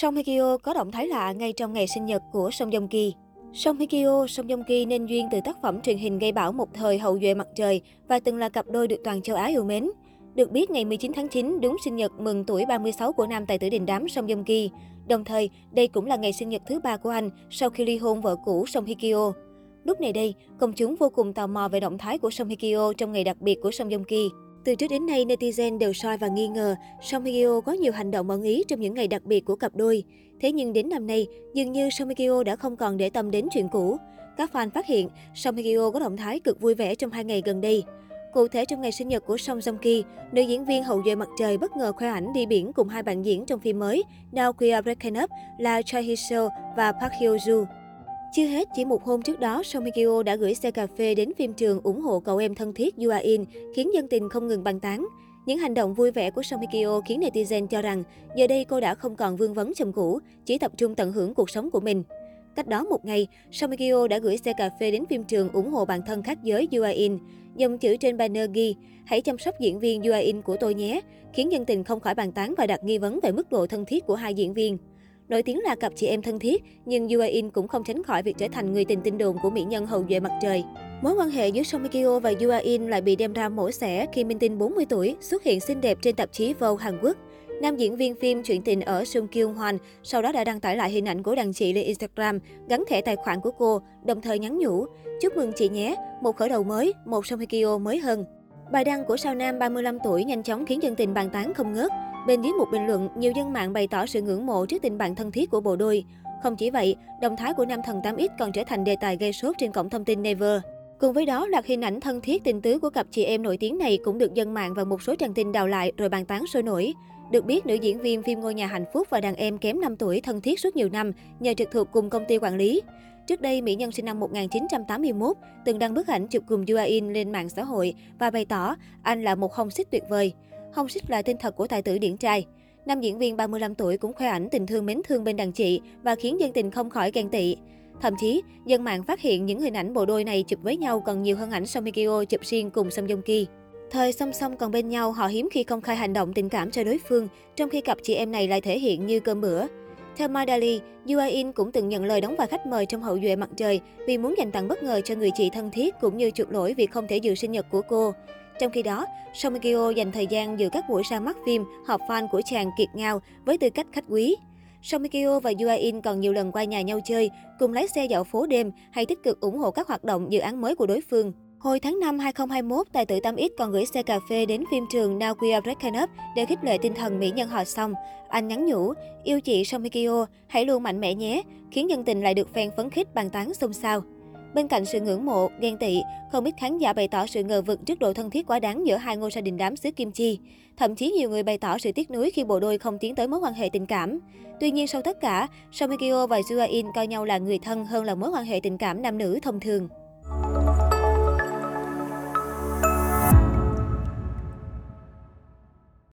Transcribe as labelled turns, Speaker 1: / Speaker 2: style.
Speaker 1: Song Hye Kyo có động thái lạ ngay trong ngày sinh nhật của Song Joong Ki. Song Hye Kyo, Song Joong Ki nên duyên từ tác phẩm truyền hình gây bão một thời hậu duệ mặt trời và từng là cặp đôi được toàn châu Á yêu mến. Được biết, ngày 19 tháng 9 đúng sinh nhật mừng tuổi 36 của nam tài tử đình đám Song Joong Ki. Đồng thời, đây cũng là ngày sinh nhật thứ ba của anh sau khi ly hôn vợ cũ Song Hye Kyo. Lúc này đây, công chúng vô cùng tò mò về động thái của Song Hye Kyo trong ngày đặc biệt của Song Joong Ki. Từ trước đến nay, netizen đều soi và nghi ngờ Song Hye Kyo có nhiều hành động ẩn ý trong những ngày đặc biệt của cặp đôi. Thế nhưng đến năm nay, dường như Song Hye Kyo đã không còn để tâm đến chuyện cũ. Các fan phát hiện Song Hye Kyo có động thái cực vui vẻ trong hai ngày gần đây. Cụ thể trong ngày sinh nhật của Song Joong Ki, nữ diễn viên hậu duệ mặt trời bất ngờ khoe ảnh đi biển cùng hai bạn diễn trong phim mới Now We Are Breaking Up là Choi Hee Seo và Park Hyo Joo. Chưa hết, chỉ một hôm trước đó, Song Hye Kyo đã gửi xe cà phê đến phim trường ủng hộ cậu em thân thiết Yoo In, khiến dân tình không ngừng bàn tán. Những hành động vui vẻ của Song Hye Kyo khiến netizen cho rằng giờ đây cô đã không còn vương vấn chồng cũ, chỉ tập trung tận hưởng cuộc sống của mình. Cách đó một ngày, Song Hye Kyo đã gửi xe cà phê đến phim trường ủng hộ bạn thân khác giới Yoo In. Dòng chữ trên banner ghi, hãy chăm sóc diễn viên Yoo In của tôi nhé, khiến dân tình không khỏi bàn tán và đặt nghi vấn về mức độ thân thiết của hai diễn viên. Nổi tiếng là cặp chị em thân thiết, nhưng Yoo In cũng không tránh khỏi việc trở thành người tình tin đồn của mỹ nhân hậu duệ mặt trời. Mối quan hệ giữa Song Hye Kyo và Yoo In lại bị đem ra mổ xẻ khi minh tinh 40 tuổi xuất hiện xinh đẹp trên tạp chí Vogue Hàn Quốc. Nam diễn viên phim chuyện tình ở Sung Kyung Hoan sau đó đã đăng tải lại hình ảnh của đàn chị lên Instagram, gắn thẻ tài khoản của cô, đồng thời nhắn nhủ: "Chúc mừng chị nhé, một khởi đầu mới, một Song Hye Kyo mới hơn." Bài đăng của sao nam 35 tuổi nhanh chóng khiến dân tình bàn tán không ngớt. Bên dưới một bình luận, nhiều dân mạng bày tỏ sự ngưỡng mộ trước tình bạn thân thiết của bộ đôi. Không chỉ vậy, động thái của nam thần 8X còn trở thành đề tài gây sốt trên cổng thông tin Never. Cùng với đó, loạt hình ảnh thân thiết tình tứ của cặp chị em nổi tiếng này cũng được dân mạng và một số trang tin đào lại rồi bàn tán sôi nổi. Được biết, nữ diễn viên phim Ngôi nhà hạnh phúc và đàn em kém 5 tuổi thân thiết suốt nhiều năm nhờ trực thuộc cùng công ty quản lý. Trước đây, mỹ nhân sinh năm 1981 từng đăng bức ảnh chụp cùng Yoo In lên mạng xã hội và bày tỏ anh là một hồng xích tuyệt vời. Hồng xích là tên thật của tài tử điển trai. Nam diễn viên 35 tuổi cũng khoe ảnh tình thương mến thương bên đàn chị và khiến dân tình không khỏi ghen tị. Thậm chí, dân mạng phát hiện những hình ảnh bộ đôi này chụp với nhau còn nhiều hơn ảnh Somikyo Kyo chụp riêng cùng Song Joong Ki. Thời song song còn bên nhau, họ hiếm khi công khai hành động tình cảm cho đối phương, trong khi cặp chị em này lại thể hiện như cơm bữa. Theo Madali, Yuain cũng từng nhận lời đóng vai khách mời trong hậu duệ mặt trời vì muốn dành tặng bất ngờ cho người chị thân thiết cũng như chuộc lỗi vì không thể dự sinh nhật của cô. Trong khi đó, Song Hye Kyo dành thời gian dự các buổi ra mắt phim, họp fan của chàng Kiệt Ngao với tư cách khách quý. Song Hye Kyo và Yuain còn nhiều lần qua nhà nhau chơi, cùng lái xe dạo phố đêm hay tích cực ủng hộ các hoạt động dự án mới của đối phương. Hồi tháng 5 2021, tài tử 8X còn gửi xe cà phê đến phim trường Now We Are Breaking Up để khích lệ tinh thần mỹ nhân họ xong. Anh nhắn nhủ, yêu chị Somikyo, Kyo, hãy luôn mạnh mẽ nhé, khiến dân tình lại được fan phấn khích bàn tán xôn xao. Bên cạnh sự ngưỡng mộ, ghen tị, không ít khán giả bày tỏ sự ngờ vực trước độ thân thiết quá đáng giữa hai ngôi sao đình đám xứ Kim Chi. Thậm chí nhiều người bày tỏ sự tiếc nuối khi bộ đôi không tiến tới mối quan hệ tình cảm. Tuy nhiên sau tất cả, Somikyo Kyo và Joo In coi nhau là người thân hơn là mối quan hệ tình cảm nam nữ thông thường.